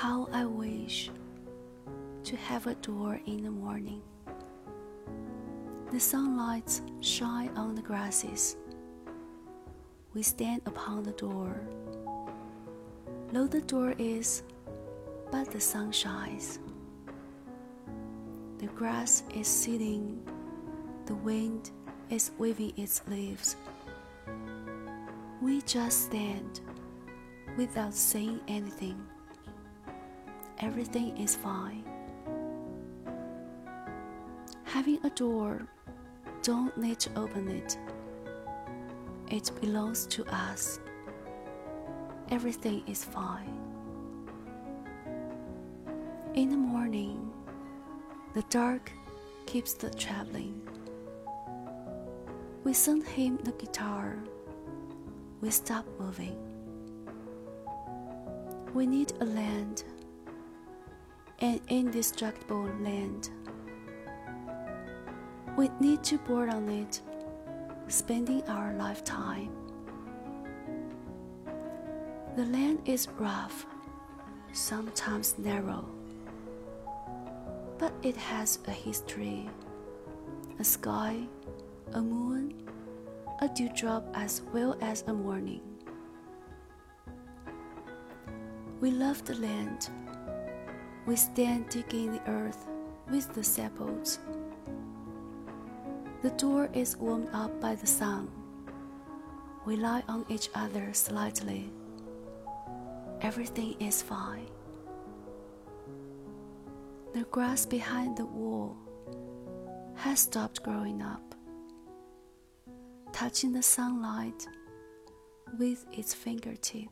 How I wish to have a door in the morning. The sunlight shine on the grasses. We stand upon the door. Low the door is, but the sun shines. The grass is sitting, the wind is waving its leaves. We just stand without saying anything. Everything is fine. Having a door, don't need to open it. It belongs to us. Everything is fine. In the morning, the dark keeps the traveling. We send him the guitar. We stop moving. We need a land, an indestructible land. We need to board on it, spending our lifetime. The land is rough, sometimes narrow, but it has a history, a sky, a moon, a dewdrop as well as a morning. We love the land. We stand digging the earth with the sabots. The door is warmed up by the sun. We lie on each other slightly. Everything is fine. The grass behind the wall has stopped growing up, touching the sunlight with its fingertip.